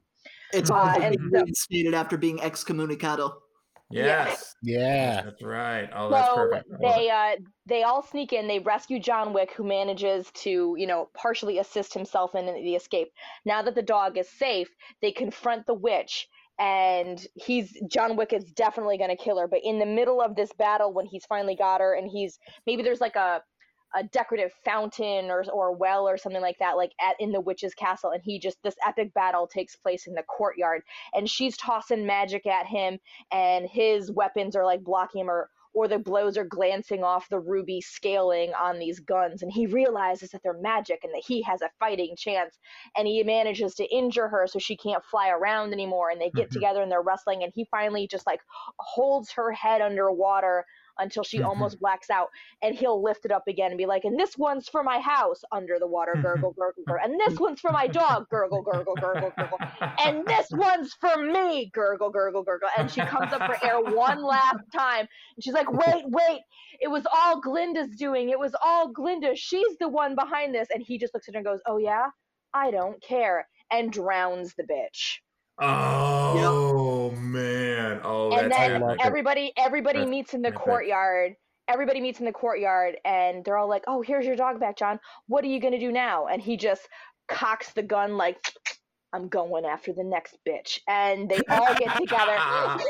It's Uh, all and so- reinstated after being excommunicado. Yes, Yeah. that's right. Oh, that's so perfect. They uh they all sneak in they rescue john wick who manages to you know partially assist himself in the escape now that the dog is safe they confront the witch and he's john wick is definitely going to kill her but in the middle of this battle when he's finally got her and he's maybe there's like a a decorative fountain or or well or something like that like at in the witch's castle and he just this epic battle takes place in the courtyard and she's tossing magic at him and his weapons are like blocking him or or the blows are glancing off the ruby scaling on these guns and he realizes that they're magic and that he has a fighting chance and he manages to injure her so she can't fly around anymore and they get Mhm. together and they're wrestling and he finally just like holds her head underwater until she Mhm. almost blacks out and he'll lift it up again and be like and this one's for my house under the water gurgle gurgle gurgle. And this one's for my dog gurgle gurgle gurgle gurgle. And this one's for me gurgle gurgle gurgle. And she comes up for air one last time and she's like wait wait. It was all glinda's doing. It was all glinda. She's the one behind this. And he just looks at her and goes oh yeah? I don't care and drowns the bitch Oh man! Oh, and then it. everybody everybody That's meets in the courtyard. Everybody meets in the courtyard and they're all like oh here's your dog back john. What are you gonna do now? And he just cocks the gun like [TSK] i'm going after the next bitch. And they all get together. [LAUGHS]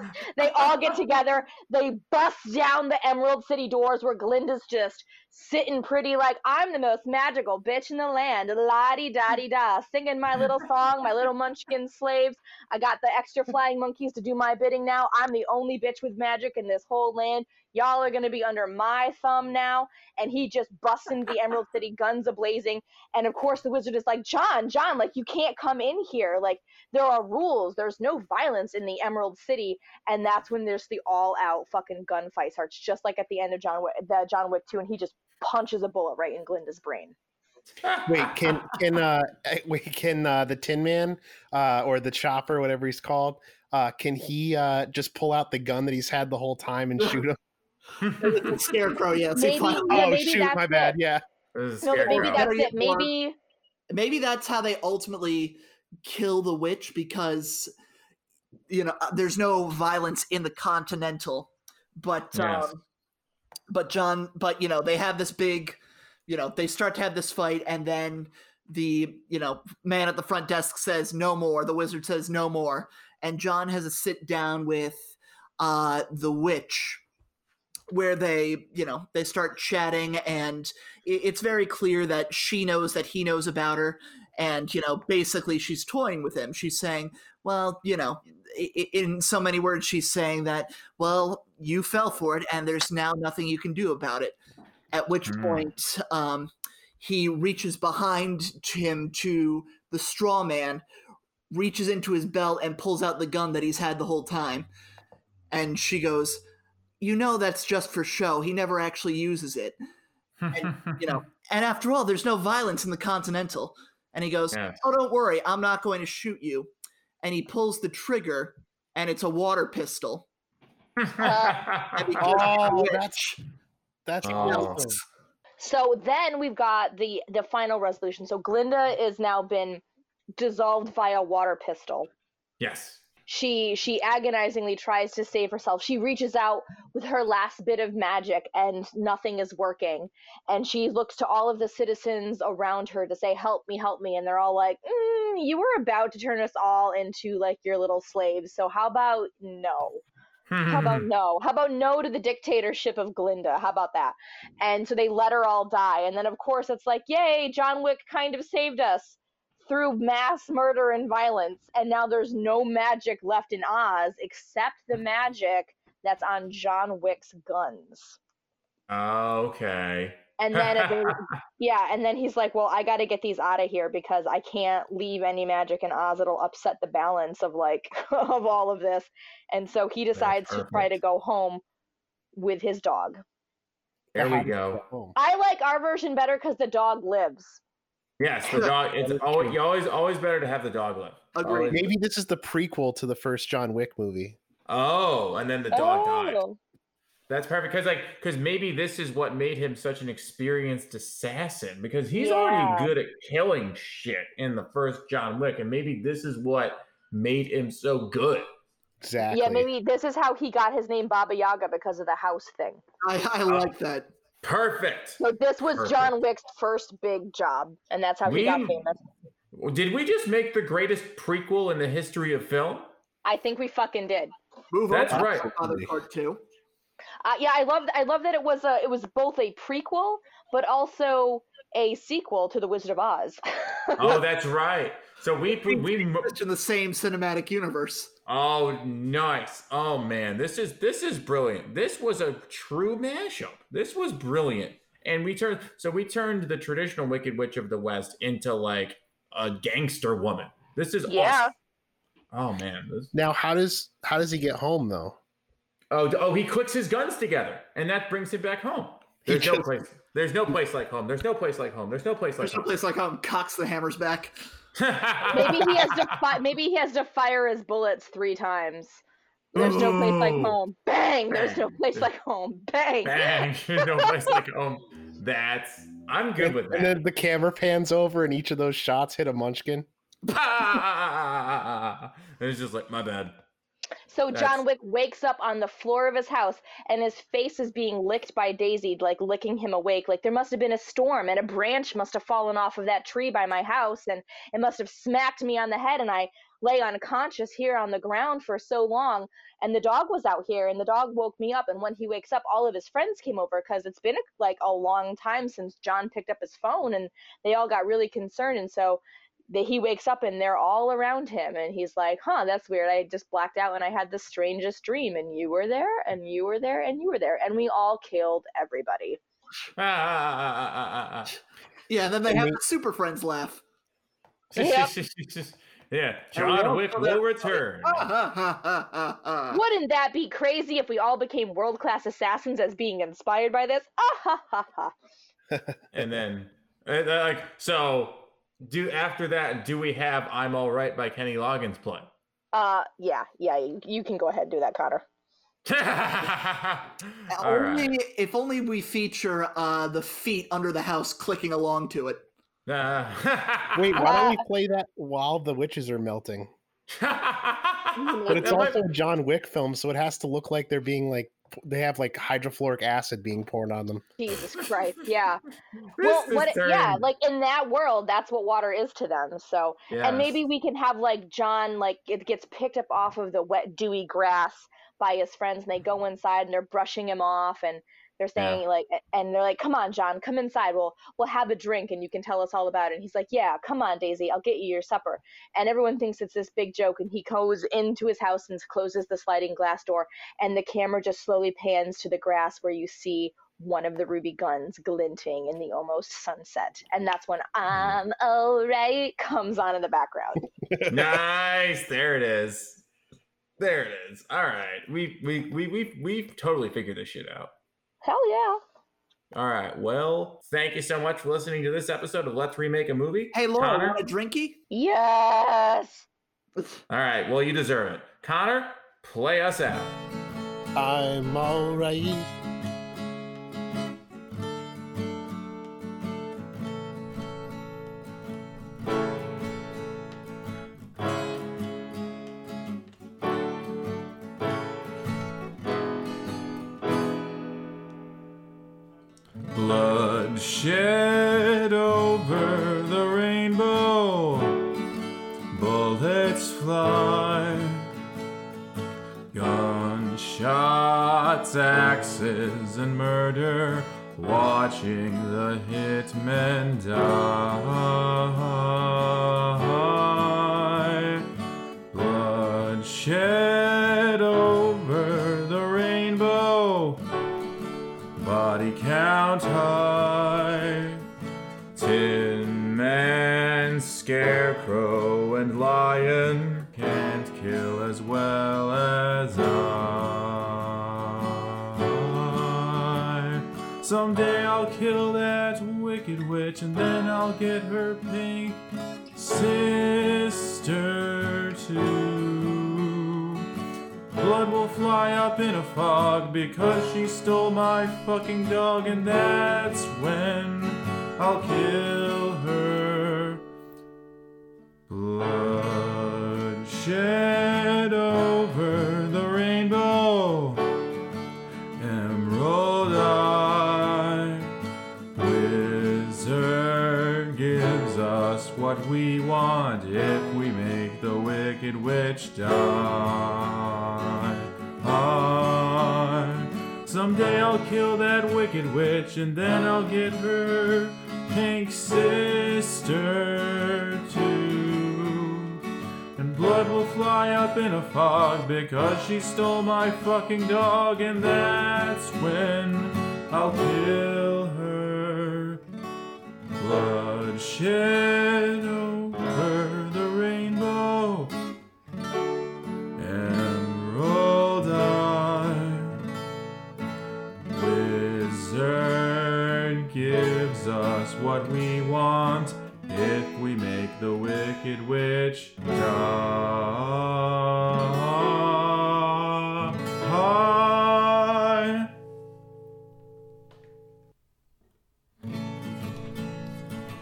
[LAUGHS] They all get together. They bust down the emerald city doors where glinda's just sitting pretty like i'm the most magical bitch in the land la di da di da singing my little [LAUGHS] song my little munchkin slaves I got the extra flying monkeys to do my bidding now. I'm the only bitch with magic in this whole land. Y'all are gonna be under my thumb now. And he just busts into the Emerald City, guns a blazing. And of course, the wizard is like, John, John, like you can't come in here. Like there are rules. There's no violence in the Emerald City. And that's when there's the all-out fucking gunfight starts, just like at the end of John Wick, the John Wick 2, and he just punches a bullet right in Glinda's brain. Wait, [LAUGHS] can can uh [LAUGHS] wait can uh the Tin Man uh or the Chopper, whatever he's called, uh can he uh just pull out the gun that he's had the whole time and shoot him? The [LAUGHS] Scarecrow, yeah. Maybe- Yeah, oh maybe shoot, that's my bad. Yeah. No, but maybe that's it. Maybe maybe that's how they ultimately kill the witch because you know uh, there's no violence in the continental but Yes. um but john but you know they have this big you know they start to have this fight and then the you know man at the front desk says no more. The wizard says no more. And john has a sit down with uh the witch where they you know they start chatting and it's very clear that she knows that he knows about her and you know basically she's toying with him. She's saying well you know in so many words she's saying that well you fell for it and there's now nothing you can do about it. At which Mm. point um, he reaches behind him to the straw man reaches into his belt and pulls out the gun that he's had the whole time. And she goes you know that's just for show. He never actually uses it. And, you know [LAUGHS] and after all there's no violence in the continental. And he goes Yes. oh don't worry. I'm not going to shoot you and he pulls the trigger and it's a water pistol And he kills the Oh, that's that's Oh. awesome. So then we've got the the final resolution. So Glinda is now been dissolved via water pistol. yes. She she agonizingly tries to save herself. She reaches out with her last bit of magic and nothing is working. And she looks to all of the citizens around her to say, "Help me, help me." And they're all like, mm, "You were about to turn us all into like your little slaves. So how about no?" How about [LAUGHS] no? How about no to the dictatorship of Glinda? How about that? And so they let her all die. And then, of course, it's like, yay, John Wick kind of saved us through mass murder and violence. And now there's no magic left in Oz except the magic that's on John Wick's guns. Oh, okay. And then, at [LAUGHS] yeah, and then he's like, well, I got to get these out of here because I can't leave any magic in Oz. It'll upset the balance of like, [LAUGHS] of all of this. And so he decides to try to go home with his dog. There How we do go. I like our version better because the dog lives. Yes, the [LAUGHS] dog. It's always, you always always better to have the dog live. Agreed. Always- Maybe this is the prequel to the first John Wick movie. Oh, and then the dog died. Oh. That's perfect because like because maybe this is what made him such an experienced assassin because he's Yeah. already good at killing shit in the first John Wick, and maybe this is what made him so good. Exactly. Yeah, maybe this is how he got his name Baba Yaga because of the house thing. I, I uh, like that. Perfect. So this was Perfect. John Wick's first big job, and that's how he got We- famous. Did we just make the greatest prequel in the history of film? I think we fucking did. Move That's on. right. Father Part Two. Uh, yeah, I love I love that it was a it was both a prequel but also a sequel to The Wizard of Oz. [LAUGHS] Oh, that's right. So we we It's in the same cinematic universe. Oh nice. Oh man, this is this is brilliant. This was a true mashup. This was brilliant. And we turned so we turned the traditional Wicked Witch of the West into like a gangster woman. This is Yeah. awesome. Oh man. This, Now, how does how does he get home though? oh, oh, he clicks his guns together, and that brings him back home. There's no place. There's no place like home. There's no place like home. There's no place like There's no home. place like home. Cocks the hammers back. Maybe he has to [LAUGHS] fi- maybe he has to fire his bullets three times. There's no place like home. Bang! There's no place like home. Bang! Bang! There's [LAUGHS] no place like home. That's I'm good with that. And then the camera pans over, and each of those shots hit a munchkin. and [LAUGHS] it's just like my bad. So That's- John Wick wakes up on the floor of his house and his face is being licked by Daisy, like licking him awake. Like there must have been a storm and a branch must have fallen off of that tree by my house and it must have smacked me on the head and I lay unconscious here on the ground for so long. And the dog was out here and the dog woke me up. And when he wakes up, all of his friends came over because it's been like a long time since John picked up his phone and they all got really concerned. And so that he wakes up and they're all around him and he's like huh that's weird. I just blacked out and i had the strangest dream and you were there and you were there and you were there. And we all killed everybody. Ah, [LAUGHS] Yeah, and then they And have we- the Super Friends laugh. [LAUGHS] yeah, John Wick will return. [LAUGHS] Wouldn't that be crazy if we all became world-class assassins as being inspired by this? Ah ha ha ha and then, like, so do after that, do we have "I'm All Right" by Kenny Loggins play? uh yeah yeah you, you can go ahead and do that connor [LAUGHS] only right. if only we feature uh, the feet under the house clicking along to it. Uh, [LAUGHS] Wait, why don't we play that while the witches are melting? [LAUGHS] But it's That also a John Wick film, so it has to look like they're being like they have like hydrofluoric acid being poured on them. jesus christ [LAUGHS] yeah well what it- yeah like in that world that's what water is to them so Yes. and maybe we can have like John like it gets picked up off of the wet dewy grass by his friends and they go inside and they're brushing him off and they're Yeah. saying like and they're like come on John come inside we'll we'll have a drink and you can tell us all about it and he's like yeah come on Daisy I'll get you your supper and everyone thinks it's this big joke and he goes into his house and closes the sliding glass door and the camera just slowly pans to the grass where you see one of the ruby guns glinting in the almost sunset and that's when I'm mm. alright comes on in the background [LAUGHS] nice. There it is. There it is. All right. We we we we we've totally figured this shit out. Hell yeah. All right. Well, thank you so much for listening to this episode of Let's Remake a Movie. Hey, Laura, Connor? want a drinky? Yes. All right. Well, you deserve it. Connor, play us out. I'm alright. Bloodshed Bloodshed over the rainbow, emerald eye. Wizard gives us what we want if we make the wicked witch die. I, someday I'll kill that wicked witch and then I'll get her pink sister fly up in a fog because she stole my fucking dog, and that's when I'll kill her. Bloodshed over the rainbow, emerald eye. Wizard gives us what we want if we make the wicked witch die.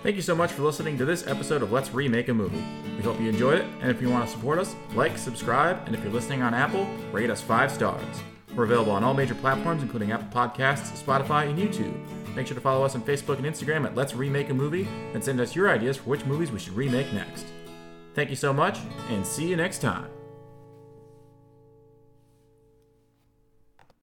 Thank you so much for listening to this episode of Let's Remake a Movie. We hope you enjoyed it, and if you want to support us, like, subscribe, and if you're listening on Apple, rate us five stars. We're available on all major platforms, including Apple Podcasts, Spotify, and YouTube. Make sure to follow us on Facebook and Instagram at Let's Remake a Movie, and send us your ideas for which movies we should remake next. Thank you so much, and see you next time.